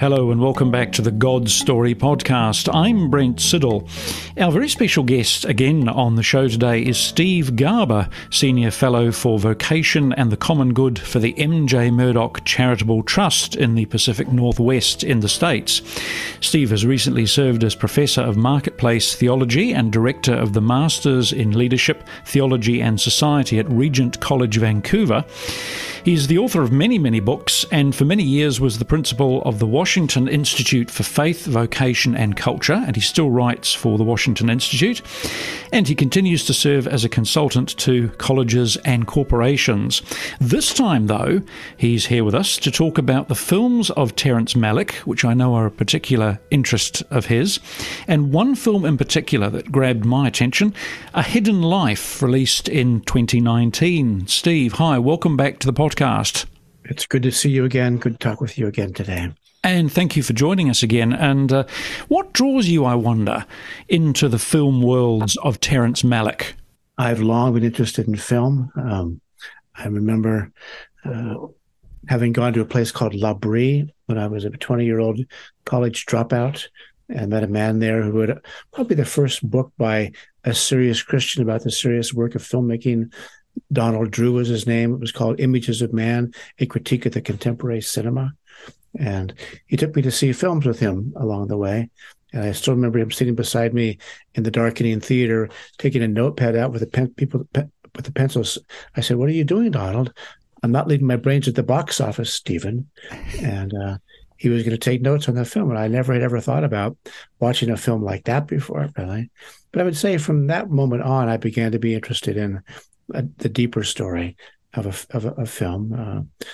Hello and welcome back to the God Story podcast. I'm Brent Siddle. Our very special guest again on the show today is Steve Garber, Senior Fellow for Vocation and the Common Good for the MJ Murdoch Charitable Trust in the Pacific Northwest in the States. Steve has recently served as Professor of Marketplace Theology and Director of the Masters in Leadership, Theology and Society at Regent College, Vancouver. He's the author of many, many books and for many years was the principal of the Washington Institute for Faith, Vocation and Culture, and he still writes for the Washington Institute. And he continues to serve as a consultant to colleges and corporations. This time, though, he's here with us to talk about the films of Terrence Malick, which I know are a particular interest of his, and one film in particular that grabbed my attention A Hidden Life, released in 2019. Steve, hi, welcome back to the podcast. It's good to see you again. Good to talk with you again today. And thank you for joining us again. And uh, what draws you, I wonder, into the film worlds of Terrence Malick? I've long been interested in film. Um, I remember uh, having gone to a place called L'Abri when I was a 20 year old college dropout and met a man there who had probably the first book by a serious Christian about the serious work of filmmaking Donald Drew was his name. It was called Images of Man, a critique of the contemporary cinema. And he took me to see films with him along the way. And I still remember him sitting beside me in the darkening theater, taking a notepad out with the pen, people with the pencils. I said, "What are you doing, Donald?" I'm not leaving my brains at the box office, Stephen. And uh, he was going to take notes on the film, and I never had ever thought about watching a film like that before, really. But I would say from that moment on, I began to be interested in a, the deeper story of a, of a, a film. Uh,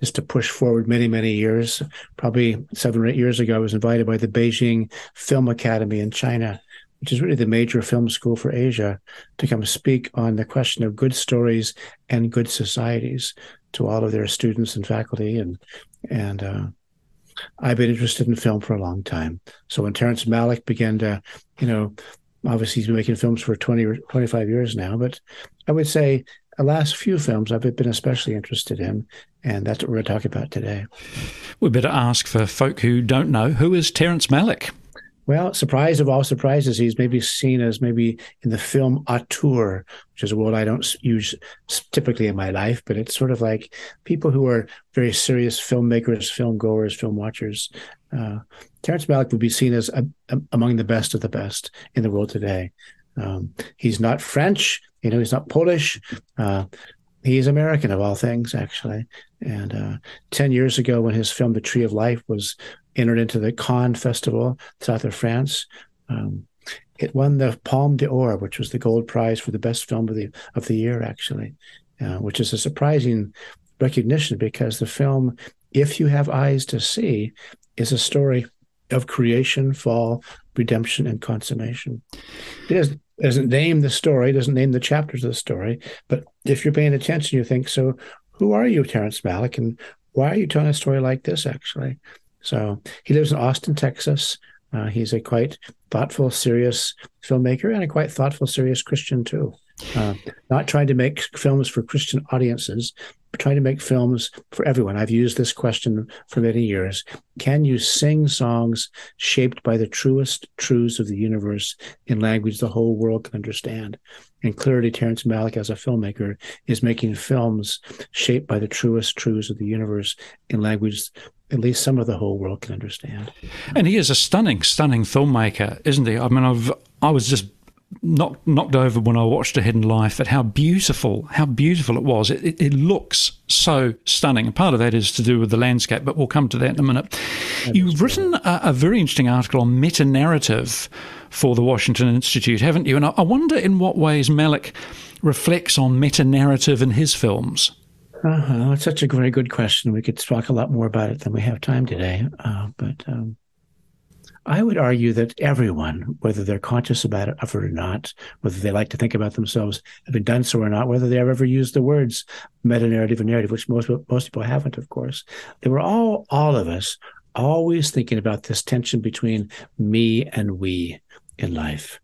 just to push forward many, many years, probably seven or eight years ago, I was invited by the Beijing Film Academy in China, which is really the major film school for Asia, to come speak on the question of good stories and good societies to all of their students and faculty. And and uh, I've been interested in film for a long time. So when Terrence Malick began to, you know, obviously he's been making films for 20 or 25 years now, but I would say the last few films I've been especially interested in, and that's what we're going to talk about today. We better ask for folk who don't know who is Terrence Malick? Well, surprise of all surprises, he's maybe seen as maybe in the film auteur, which is a word I don't use typically in my life, but it's sort of like people who are very serious filmmakers, film goers, film watchers. Uh, Terrence Malick would be seen as a, a, among the best of the best in the world today. Um, he's not French, you know, he's not Polish. Uh, he's American of all things, actually. And uh, 10 years ago, when his film, The Tree of Life, was entered into the Cannes Festival, south of France, um, it won the Palme d'Or, which was the gold prize for the best film of the, of the year, actually, uh, which is a surprising recognition because the film, If You Have Eyes to See, is a story of creation, fall, redemption, and consummation. It doesn't, doesn't name the story, doesn't name the chapters of the story, but if you're paying attention, you think, so who are you, Terrence Malick, and why are you telling a story like this, actually? So he lives in Austin, Texas. Uh, he's a quite thoughtful, serious filmmaker and a quite thoughtful, serious Christian, too. Uh, not trying to make films for Christian audiences, but trying to make films for everyone. I've used this question for many years. Can you sing songs shaped by the truest truths of the universe in language the whole world can understand? And clearly, Terrence Malick, as a filmmaker, is making films shaped by the truest truths of the universe in language at least some of the whole world can understand. And he is a stunning, stunning filmmaker, isn't he? I mean, I've I was just knocked knocked over when I watched A Hidden Life at how beautiful, how beautiful it was. It, it, it, looks so stunning. And part of that is to do with the landscape, but we'll come to that in a minute. That You've written a, a, very interesting article on meta narrative for the Washington Institute, haven't you? And I, I wonder in what ways Malick reflects on meta narrative in his films. Uh-huh. It's such a very good question. We could talk a lot more about it than we have time today. Uh, but um, I would argue that everyone, whether they're conscious about it or not, whether they like to think about themselves having done so or not, whether they have ever used the words meta narrative and narrative, which most most people haven't, of course, they were all all of us always thinking about this tension between me and we in life.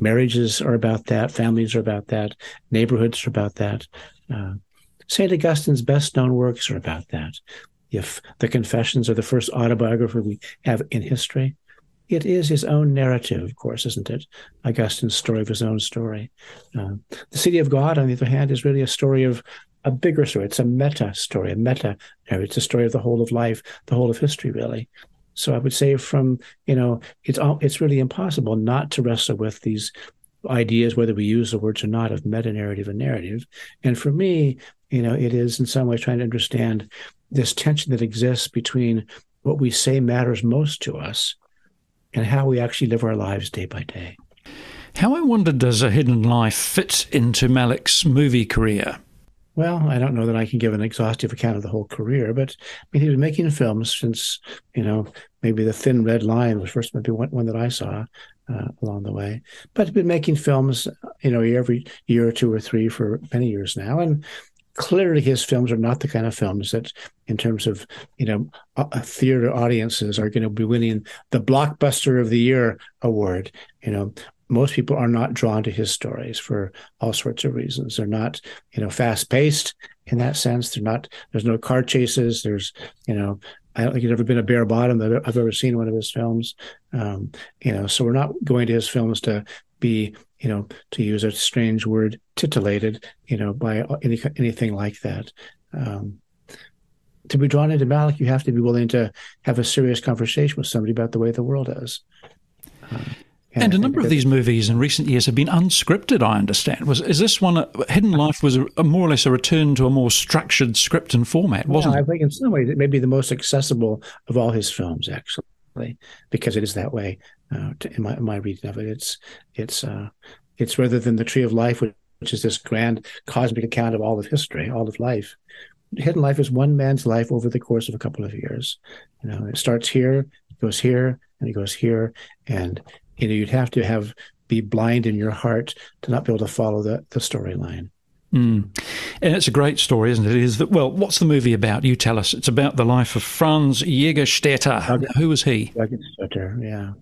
Marriages are about that. Families are about that. Neighborhoods are about that. Uh, St. Augustine's best known works are about that if the Confessions are the first autobiography we have in history, it is his own narrative, of course, isn't it? Augustine's story of his own story. Uh, the City of God, on the other hand, is really a story of a bigger story. It's a meta story, a meta narrative. It's a story of the whole of life, the whole of history, really. So I would say, from you know, it's all, it's really impossible not to wrestle with these ideas, whether we use the words or not, of meta narrative and narrative. And for me, you know, it is in some way trying to understand this tension that exists between what we say matters most to us and how we actually live our lives day by day. How I wonder does a hidden life fit into Malick's movie career? Well, I don't know that I can give an exhaustive account of the whole career, but I mean, he was making films since, you know, maybe The Thin Red Line was first maybe one, one that I saw uh, along the way. But he's been making films, you know, every year or two or three for many years now. And clearly his films are not the kind of films that in terms of you know uh, theater audiences are going to be winning the blockbuster of the year award. You know most people are not drawn to his stories for all sorts of reasons. They're not you know fast paced in that sense. They're not there's no car chases. There's you know I don't think there's ever been a bare bottom that I've ever seen one of his films. Um, you know, so we're not going to his films to be you know, to use a strange word, titillated, you know, by any, anything like that. Um, to be drawn into Malick, you have to be willing to have a serious conversation with somebody about the way the world is. Um, and, and a number of these movies in recent years have been unscripted. I understand. Was is this one? Hidden Life was a, a more or less a return to a more structured script and format, wasn't yeah, it? I think in some ways it may be the most accessible of all his films, actually, because it is that way uh, to, in my my reading of it. It's it's uh, it's rather than the Tree of Life, which, which is this grand cosmic account of all of history, all of life. Hidden life is one man's life over the course of a couple of years. You know, it starts here, it goes here, and it goes here, and you know you'd have to have be blind in your heart to not be able to follow the the storyline. Mm. And it's a great story, isn't it? It is that, well, what's the movie about? You tell us. It's about the life of Franz Jägerstätter. Who was he? Jägerstätter, yeah.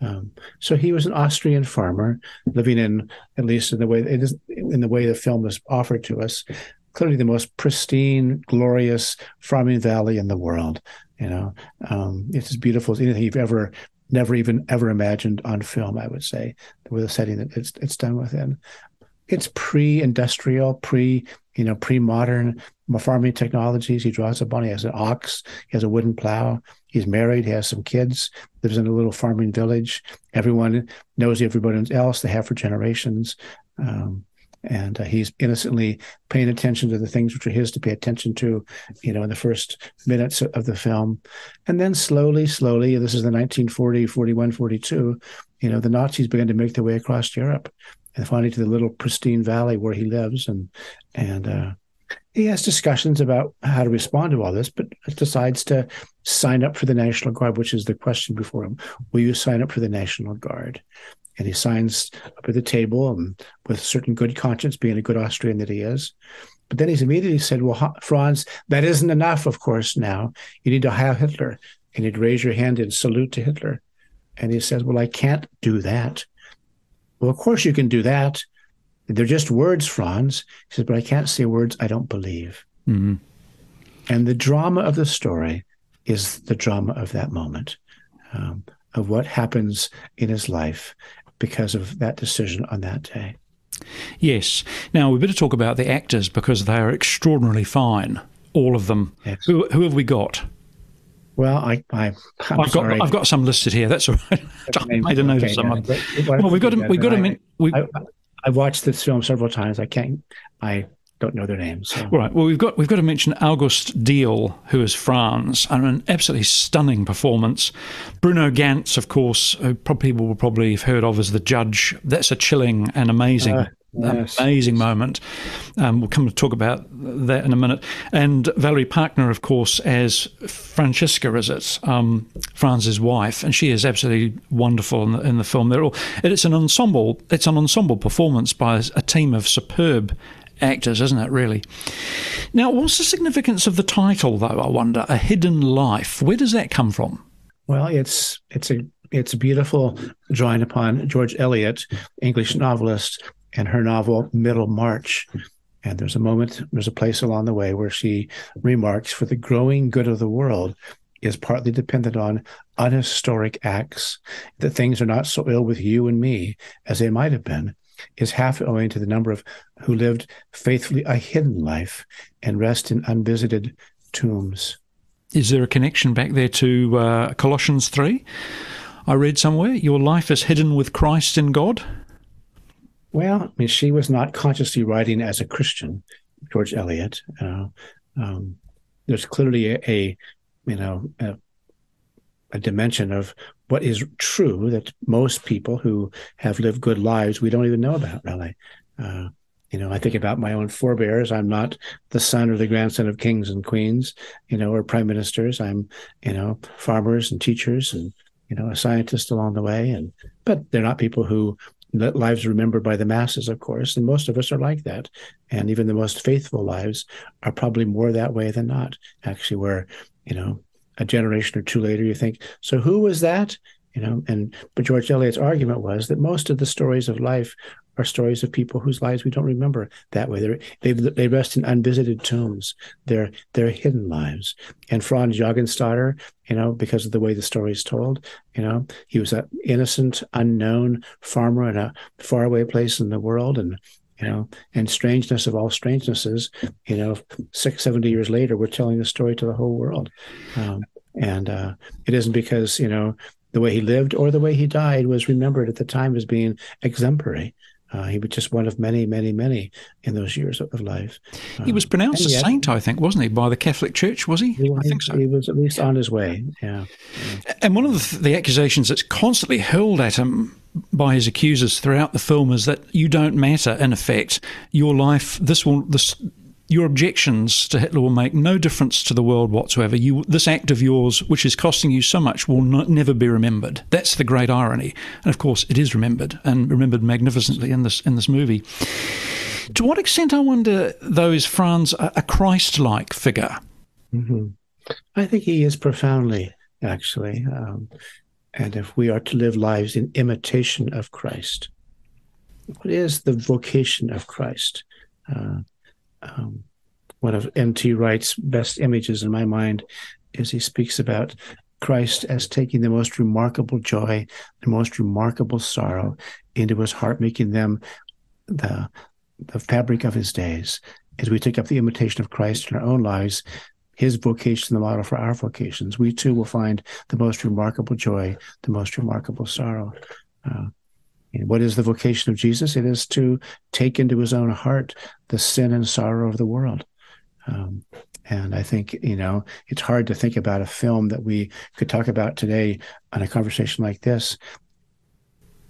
Um, so he was an Austrian farmer living in, at least in the way it is, in the way the film is offered to us, clearly the most pristine, glorious farming valley in the world. You know, um, it's as beautiful as anything you've ever, never even ever imagined on film. I would say with the setting that it's it's done within. It's pre-industrial, pre you know pre-modern farming technologies. He draws upon. He has an ox. He has a wooden plow. He's married, he has some kids, lives in a little farming village. Everyone knows everybody else, they have for generations. Um, and uh, he's innocently paying attention to the things which are his to pay attention to, you know, in the first minutes of the film. And then slowly, slowly, this is the 1940, 41, 42, you know, the Nazis began to make their way across Europe and finally to the little pristine valley where he lives. And, and, uh, he has discussions about how to respond to all this, but decides to sign up for the National Guard, which is the question before him. Will you sign up for the National Guard? And he signs up at the table and with a certain good conscience, being a good Austrian that he is. But then he's immediately said, Well, Franz, that isn't enough, of course, now. You need to have Hitler. And he'd raise your hand in salute to Hitler. And he says, Well, I can't do that. Well, of course you can do that. They're just words, Franz. He says, but I can't say words I don't believe. Mm-hmm. And the drama of the story is the drama of that moment, um, of what happens in his life because of that decision on that day. Yes. Now, we better talk about the actors because they are extraordinarily fine, all of them. Yes. Who, who have we got? Well, I, I have got I've got some listed here. That's all right. I made a note of some. well, we've got to, we've got to. We, I, I've watched this film several times. I can't. I don't know their names. So. Right. Well, we've got we've got to mention August Diehl, who is Franz, and an absolutely stunning performance. Bruno Ganz, of course, who probably people will probably have heard of as the judge. That's a chilling and amazing. Uh, yes. amazing moment. Um, we'll come to talk about that in a minute. And Valerie Pachner, of course, as Franziska, is it um, Franz's wife, and she is absolutely wonderful in the, in the film. They're all. It's an ensemble. It's an ensemble performance by a team of superb actors, isn't it, really? Now, what's the significance of the title, though, I wonder? A Hidden Life. Where does that come from? Well, it's it's a it's beautiful drawing upon George Eliot, English novelist, and her novel Middlemarch. And there's a moment, there's a place along the way where she remarks, for the growing good of the world is partly dependent on unhistoric acts, that things are not so ill with you and me as they might have been, is half owing to the number of who lived faithfully a hidden life and rest in unvisited tombs. Is there a connection back there to uh, Colossians 3? I read somewhere, your life is hidden with Christ in God. Well, I mean, she was not consciously writing as a Christian, George Eliot. Uh, um, there's clearly a, a you know, a, a, dimension of what is true that most people who have lived good lives we don't even know about, really. Uh, you know, I think about my own forebears. I'm not the son or the grandson of kings and queens, you know, or prime ministers. I'm, you know, farmers and teachers and you know, a scientist along the way. And but they're not people who lives remembered by the masses, of course. And most of us are like that. And even the most faithful lives are probably more that way than not. Actually, where you know a generation or two later, you think, so who was that? You know, and but George Eliot's argument was that most of the stories of life are stories of people whose lives we don't remember that way. They they rest in unvisited tombs. They're they're hidden lives. And Franz Jagenstatter, you know, because of the way the story is told, you know, he was an innocent, unknown farmer in a faraway place in the world, and you know, and strangeness of all strangenesses, you know, six, 70 years later, we're telling the story to the whole world. Um, and uh, it isn't because, you know, the way he lived or the way he died was remembered at the time as being exemplary. Uh, he was just one of many, many, many in those years of life. he was um, pronounced a saint, I think, wasn't he, by the Catholic Church? Was he? he I think so. He was at least on his way. Yeah. yeah. And one of the, the accusations that's constantly hurled at him by his accusers throughout the film is that you don't matter. In effect, your life, this will this your objections to Hitler will make no difference to the world whatsoever. You, this act of yours, which is costing you so much, will not, never be remembered. That's the great irony, and of course, it is remembered and remembered magnificently in this in this movie. To what extent, I wonder, though, is Franz a, a Christ-like figure? Mm-hmm. I think he is profoundly, actually. Um, and if we are to live lives in imitation of Christ, what is the vocation of Christ? Uh, um, one of N.T. Wright's best images in my mind is he speaks about Christ as taking the most remarkable joy, the most remarkable sorrow into his heart, making them the the fabric of his days. As we take up the imitation of Christ in our own lives, his vocation, the model for our vocations, we too will find the most remarkable joy, the most remarkable sorrow. Uh, what is the vocation of Jesus? It is to take into his own heart the sin and sorrow of the world. Um, and I think, you know, it's hard to think about a film that we could talk about today on a conversation like this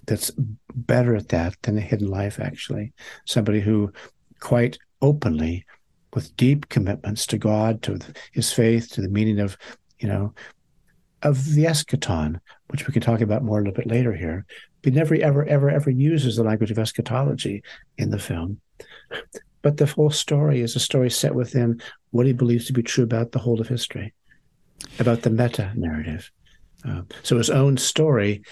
that's better at that than a hidden life, actually. Somebody who quite openly, with deep commitments to God, to his faith, to the meaning of, you know, of the eschaton, which we can talk about more a little bit later here, he never, ever, ever, ever uses the language of eschatology in the film. But the whole story is a story set within what he believes to be true about the whole of history, about the meta narrative. Uh, so his own story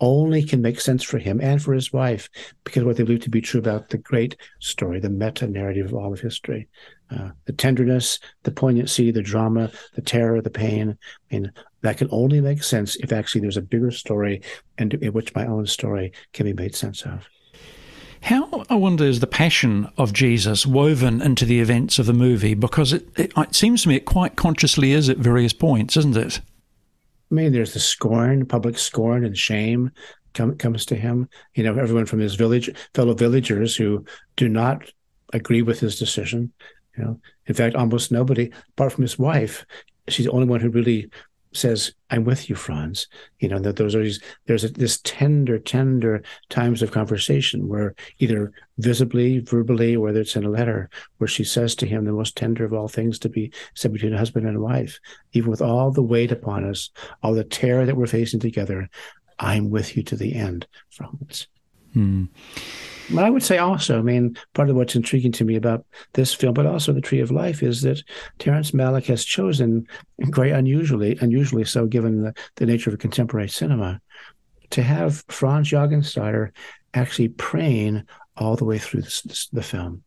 only can make sense for him and for his wife because what they believe to be true about the great story, the meta narrative of all of history. Uh, the tenderness, the poignancy, the drama, the terror, the pain. I mean, that can only make sense if actually there's a bigger story and in which my own story can be made sense of. How, I wonder, is the passion of Jesus woven into the events of the movie? Because it, it, it seems to me it quite consciously is at various points, isn't it? I mean, there's the scorn, public scorn and shame come, comes to him. You know, everyone from his village, fellow villagers who do not agree with his decision. You know, in fact, almost nobody, apart from his wife, she's the only one who really says, "I'm with you, Franz." You know that those are these, there's a, this tender, tender times of conversation where either visibly, verbally, whether it's in a letter, where she says to him the most tender of all things to be said between a husband and a wife, even with all the weight upon us, all the terror that we're facing together. I'm with you to the end, Franz. Hmm. But I would say also, I mean, part of what's intriguing to me about this film, but also the Tree of Life, is that Terrence Malick has chosen, quite unusually, unusually so given the, the nature of contemporary cinema, to have Franz Jagenstatter actually praying all the way through this, this, the film.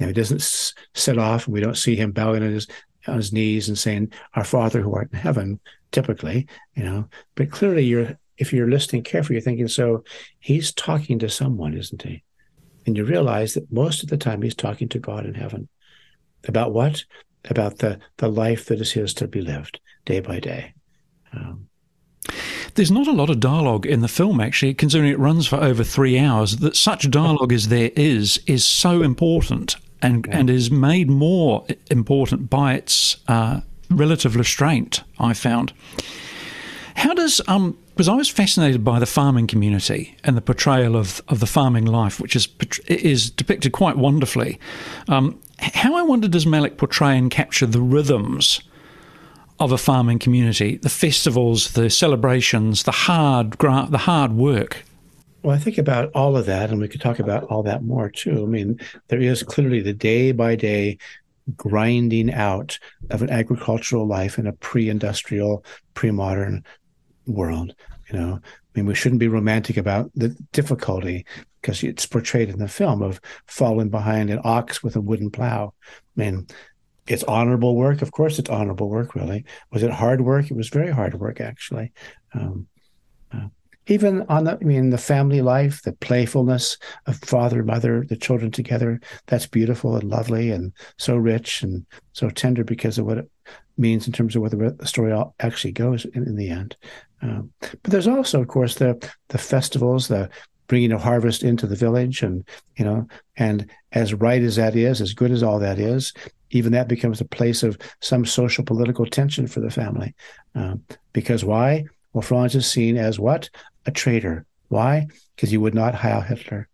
Now, he doesn't set off, and we don't see him bowing on his on his knees and saying, "Our Father who art in heaven." Typically, you know, but clearly, you're if you're listening carefully, you're thinking, "So he's talking to someone, isn't he?" And you realize that most of the time he's talking to God in heaven about what? About the the life that is his to be lived day by day. Um, there's not a lot of dialogue in the film, actually, considering it runs for over three hours. That such dialogue as there is is so important and and is made more important by its uh, relative restraint. I found. How does um because I was fascinated by the farming community and the portrayal of, of the farming life, which is is depicted quite wonderfully. Um, how I wonder does Malick portray and capture the rhythms of a farming community, the festivals, the celebrations, the hard the hard work. Well, I think about all of that, and we could talk about all that more too. I mean, there is clearly the day by day grinding out of an agricultural life in a pre-industrial, pre-modern world. You know, I mean, we shouldn't be romantic about the difficulty because it's portrayed in the film of falling behind an ox with a wooden plow. I mean, it's honorable work. Of course, it's honorable work. Really, was it hard work? It was very hard work, actually. Um, uh, even on the, I mean, the family life, the playfulness of father mother, the children together. That's beautiful and lovely, and so rich and so tender because of what it means in terms of where the story actually goes in, in the end. Um, but there's also, of course, the the festivals, the bringing a harvest into the village, and you know, and as right as that is, as good as all that is, even that becomes a place of some social political tension for the family. Um, because why? Well, Franz is seen as what? A traitor. Why? Because he would not Heil Hitler.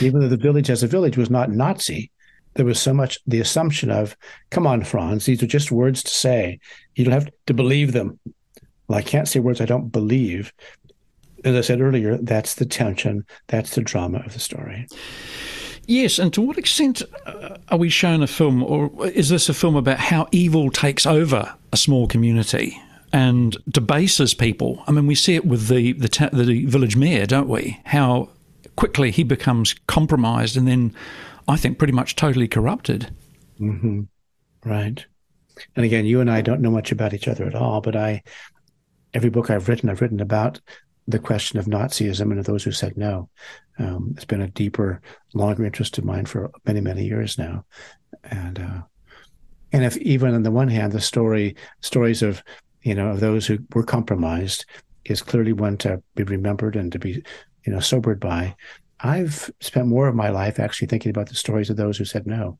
Even though the village as a village was not Nazi, there was so much the assumption of, come on, Franz, these are just words to say. You don't have to believe them. Well, I can't say words I don't believe. As I said earlier, that's the tension, that's the drama of the story. Yes, and to what extent uh, are we shown a film, or is this a film about how evil takes over a small community and debases people? I mean, we see it with the the, ta- the village mayor, don't we? How quickly he becomes compromised, and then I think pretty much totally corrupted. Mm-hmm. Right. And again, you and I don't know much about each other at all, but I, every book I've written, I've written about the question of Nazism and of those who said no. Um, it's been a deeper, longer interest of mine for many, many years now. And uh, and if even on the one hand, the story stories of you know of those who were compromised is clearly one to be remembered and to be you know sobered by. I've spent more of my life actually thinking about the stories of those who said no.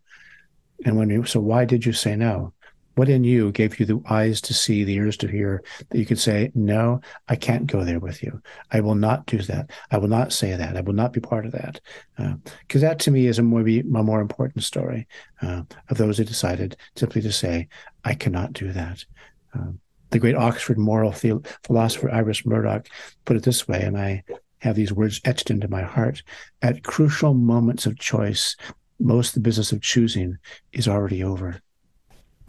And when you, so why did you say no? What in you gave you the eyes to see, the ears to hear, that you could say, No, I can't go there with you. I will not do that. I will not say that. I will not be part of that. Because uh, that to me is a more, a more important story uh, of those who decided simply to say, I cannot do that. Um, the great Oxford moral the- philosopher Iris Murdoch put it this way, and I have these words etched into my heart. At crucial moments of choice, most of the business of choosing is already over.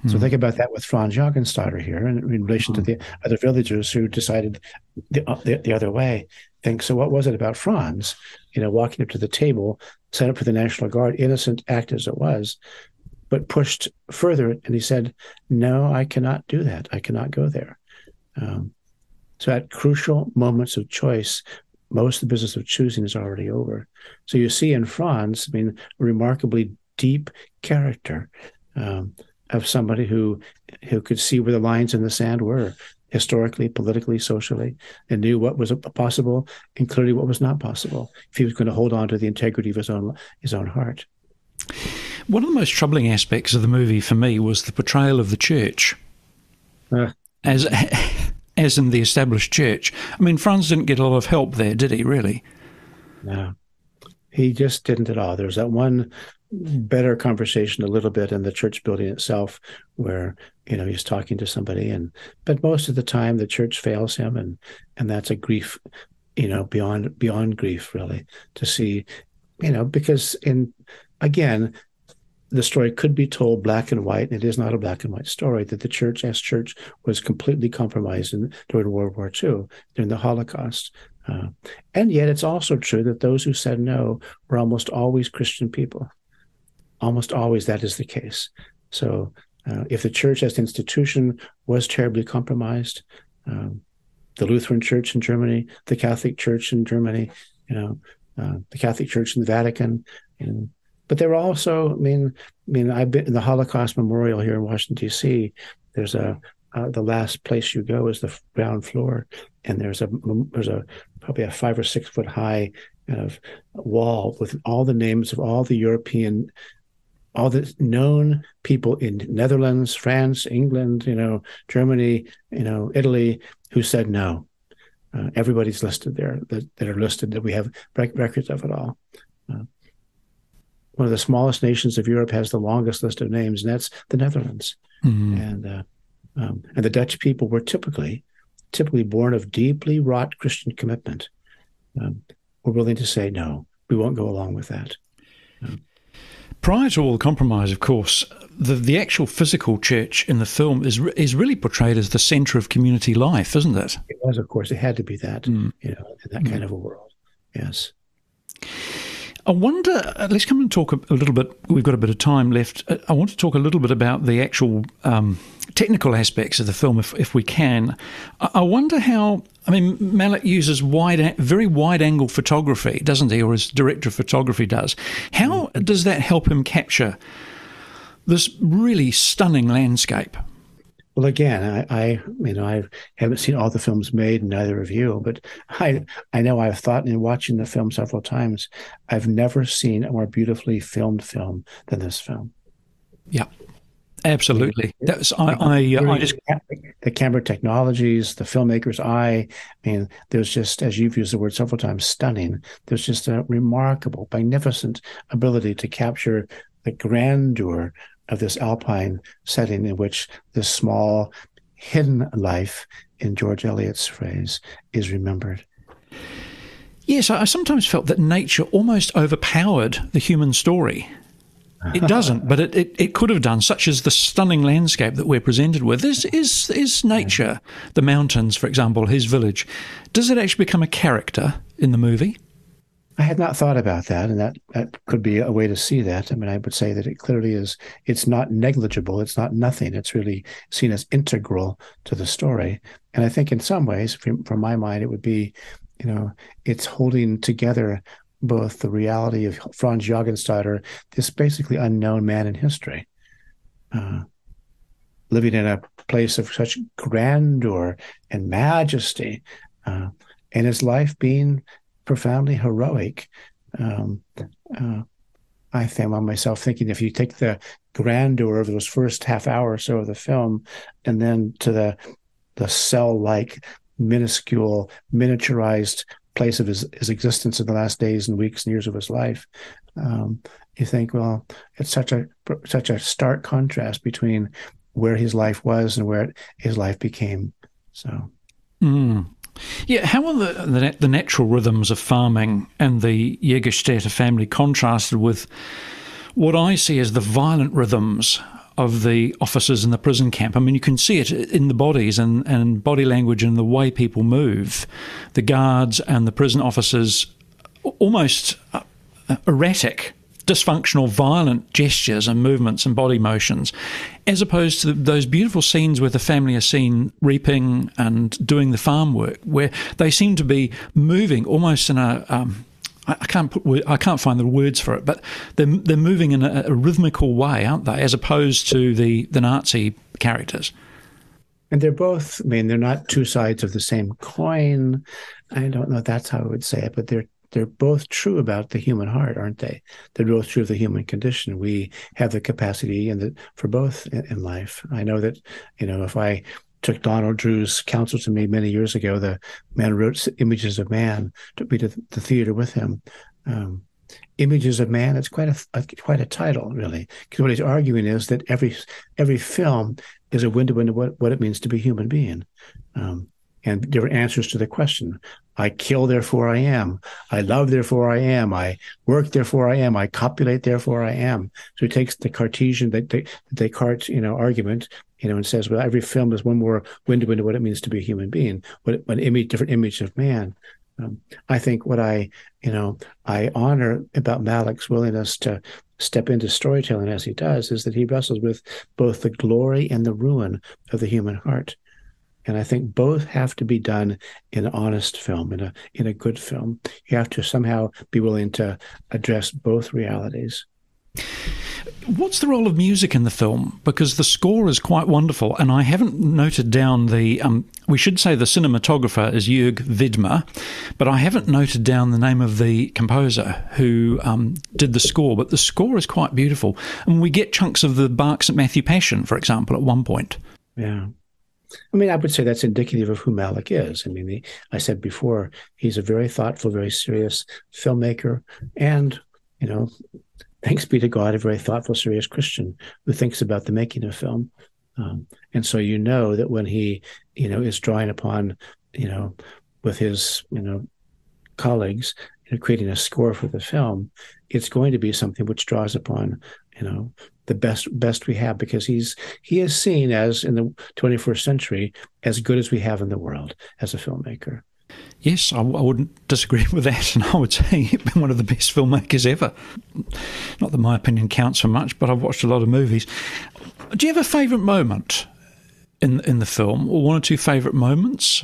So think about that with Franz Jagenstarter here in, in relation to the other villagers who decided the, uh, the, the other way. Think so. What was it about Franz? You know, walking up to the table, signed up for the National Guard, innocent act as it was, but pushed further, and he said, "No, I cannot do that. I cannot go there." Um, so at crucial moments of choice, most of the business of choosing is already over. So you see in Franz, I mean, remarkably deep character. Um, of somebody who who could see where the lines in the sand were historically, politically, socially, and knew what was possible and clearly what was not possible if he was going to hold on to the integrity of his own his own heart. One of the most troubling aspects of the movie for me was the portrayal of the church uh. as as in the established church. I mean, Franz didn't get a lot of help there, did he? Really? No, he just didn't at all. There was that one better conversation a little bit in the church building itself where you know he's talking to somebody and but most of the time the church fails him and and that's a grief you know beyond beyond grief really to see you know because in again the story could be told black and white and it is not a black and white story that the church as church was completely compromised in, during world war ii during the holocaust uh, and yet it's also true that those who said no were almost always christian people almost always that is the case. So uh, if the church as institution was terribly compromised, um, the Lutheran Church in Germany, the Catholic Church in Germany, you know, uh, the Catholic Church in the Vatican, and but there were also, I mean, I mean, I've been in the Holocaust Memorial here in Washington D.C. There's a uh, the last place you go is the ground floor, and there's a there's a probably a five or six foot high kind of wall with all the names of all the European, all the known people in Netherlands, France, England, you know, Germany, you know, Italy, who said no. Uh, everybody's listed there that, that, are listed that we have records of it all. Uh, one of the smallest nations of Europe has the longest list of names, and that's the Netherlands. Mm-hmm. And uh, um, and the Dutch people were typically typically born of deeply wrought Christian commitment. Um, were willing to say no, we won't go along with that. Um, Prior to all the compromise, of course, the the actual physical church in the film is is really portrayed as the centre of community life, isn't it? It was, of course, it had to be that, mm. you know, in that mm. kind of a world. Yes. I wonder, uh, let's come and talk a, little bit. We've got a bit of time left. Uh, I want to talk a little bit about the actual um, technical aspects of the film, if, if we can. I, wonder how, I mean, Malick uses wide, very wide angle photography, doesn't he, or his director of photography does. How does that help him capture this really stunning landscape? Well, again, I, I, you know I haven't seen all the films made, neither of you, but I I know I've thought in watching the film several times, I've never seen a more beautifully filmed film than this film. Yeah, absolutely. That's I I, I just the camera technologies, the filmmaker's eye. I mean, there's just as you've used the word several times, stunning. There's just a remarkable, magnificent ability to capture the grandeur of this alpine setting in which this small hidden life, in George Eliot's phrase, is remembered. Yes, I sometimes felt that nature almost overpowered the human story. It doesn't, but it, it, it, could have done, such as the stunning landscape that we're presented with. Is, is, is nature, the mountains, for example, his village, does it actually become a character in the movie? I had not thought about that, and that that could be a way to see that. I mean, I would say that it clearly is. It's not negligible. It's not nothing. It's really seen as integral to the story. And I think, in some ways, from, from my mind, it would be, you know, it's holding together both the reality of Franz Jagensteiner, this basically unknown man in history, uh, living in a place of such grandeur and majesty, uh, and his life being profoundly heroic. Um, uh, I found myself thinking if you take the grandeur of those first half hour or so of the film, and then to the the cell-like, minuscule, miniaturized place of his, his existence in the last days and weeks and years of his life, um, you think, well, it's such a such a stark contrast between where his life was and where his life became. So. Mm. Yeah, how are the, the, the natural rhythms of farming and the Jägerstätter family contrasted with what I see as the violent rhythms of the officers in the prison camp. I mean, you can see it in the bodies and, and body language and the way people move. The guards and the prison officers almost uh, erratic dysfunctional, violent gestures and movements and body motions, as opposed to those beautiful scenes where the family are seen reaping and doing the farm work, where they seem to be moving almost in a um, I can't put I can't find the words for it, but they're they're moving in a, a rhythmical way, aren't they? As opposed to the the Nazi characters. And they're both. I mean, they're not two sides of the same coin. I don't know that's how I would say it, but they're they're both true about the human heart, aren't they? They're both true of the human condition. We have the capacity and the, for both in, in life. I know that, you know, if I took Donald Drew's counsel to me many years ago, the man wrote Images of Man, took me to the theater with him. Um, Images of Man. It's quite a, a quite a title, really, because what he's arguing is that every every film is a window into what, what it means to be human being. Um, and different answers to the question. I kill, therefore I am. I love, therefore I am. I work, therefore I am. I copulate, therefore I am. So he takes the Cartesian, the, Descartes, you know, argument, you know, and says, well, every film is one more window into what it means to be a human being, what an image, different image of man. Um, I think what I, you know, I honor about Malick's willingness to step into storytelling as he does is that he wrestles with both the glory and the ruin of the human heart. And I think both have to be done in an honest film, in a in a good film. You have to somehow be willing to address both realities. What's the role of music in the film? Because the score is quite wonderful, and I haven't noted down the. Um, we should say the cinematographer is Jörg Widmer, but I haven't noted down the name of the composer who um, did the score. But the score is quite beautiful, and we get chunks of the Bach St Matthew Passion, for example, at one point. Yeah. I mean, I would say that's indicative of who Malick is. I mean, the, I said before, he's a very thoughtful, very serious filmmaker, and you know, thanks be to God, a very thoughtful, serious Christian who thinks about the making of film. Um, and so you know that when he, you know, is drawing upon, you know, with his, you know, colleagues, you know, creating a score for the film, it's going to be something which draws upon, you know, the best best we have because he's he is seen as in the 21st century as good as we have in the world as a filmmaker. Yes, I, I, wouldn't disagree with that, and I would say he's been one of the best filmmakers ever. Not that my opinion counts for much, but I've watched a lot of movies. Do you have a favourite moment in in the film, or one or two favourite moments?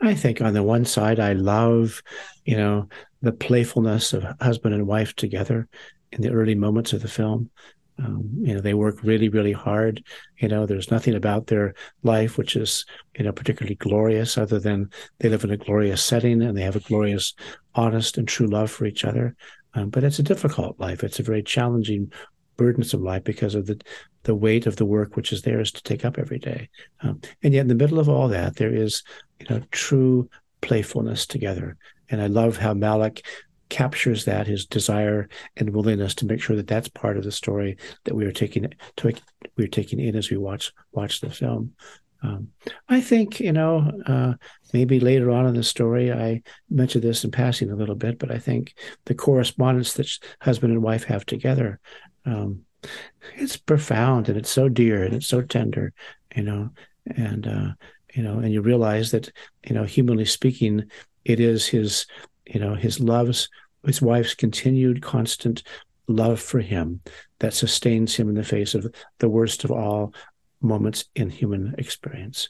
I think on the one side, I love, you know, the playfulness of husband and wife together in the early moments of the film. Um, you know, they work really, really hard. You know, there's nothing about their life which is, you know, particularly glorious other than they live in a glorious setting and they have a glorious, honest, and true love for each other. Um, but it's a difficult life. It's a very challenging, burdensome life because of the the weight of the work which is theirs to take up every day. Um, and yet, in the middle of all that, there is, you know, true playfulness together. And I love how Malick captures that his desire and willingness to make sure that that's part of the story that we are taking to, we are taking in as we watch watch the film. Um, I think you know uh, maybe later on in the story I mentioned this in passing a little bit, but I think the correspondence that husband and wife have together um, it's profound and it's so dear and it's so tender, you know, and uh, you know, and you realize that you know, humanly speaking, it is his you know, his love's, his wife's continued constant love for him that sustains him in the face of the worst of all moments in human experience.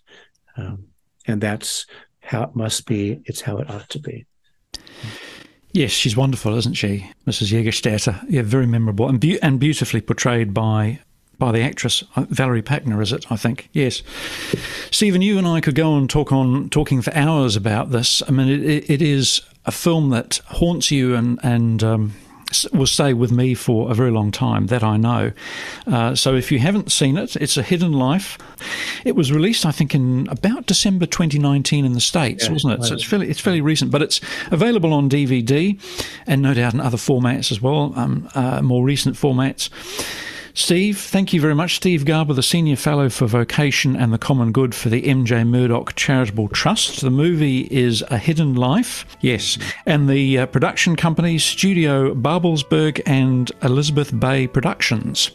Um, and that's how it must be. It's how it ought to be. Yes, she's wonderful, isn't she, Mrs. Jägerstätter? Yeah, very memorable and, be- and beautifully portrayed by by the actress uh, Valerie Pachner, is it? I think yes. Stephen, you and I could go on talk on talking for hours about this. I mean, it, it is a film that haunts you and and um, will stay with me for a very long time. That I know. Uh, so if you haven't seen it, it's a Hidden Life. It was released, I think, in about December 2019 in the states, yeah, wasn't it? So it's fairly it's fairly recent, but it's available on DVD and no doubt in other formats as well, um, uh, more recent formats. Steve, thank you very much. Steve Garber, the Senior Fellow for Vocation and the Common Good for the MJ Murdoch Charitable Trust. The movie is A Hidden Life, yes, and the uh, production companies Studio Babelsberg and Elizabeth Bay Productions.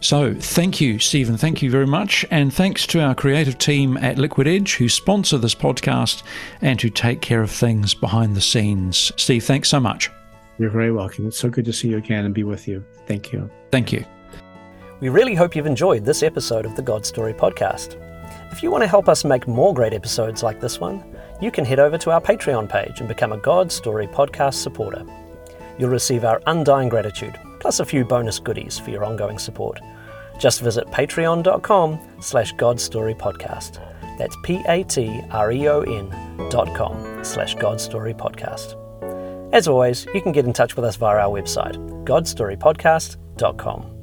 So, thank you, Stephen. Thank you very much. And thanks to our creative team at Liquid Edge who sponsor this podcast and who take care of things behind the scenes. Steve, thanks so much. You're very welcome. It's so good to see you again and be with you. Thank you. Thank you. We really hope you've enjoyed this episode of the God Story podcast. If you want to help us make more great episodes like this one, you can head over to our Patreon page and become a God Story podcast supporter. You'll receive our undying gratitude, plus a few bonus goodies for your ongoing support. Just visit patreon.com slash godstorypodcast. That's P-A-T-R-E-O-N dot com slash godstorypodcast. As always, you can get in touch with us via our website, godstorypodcast.com.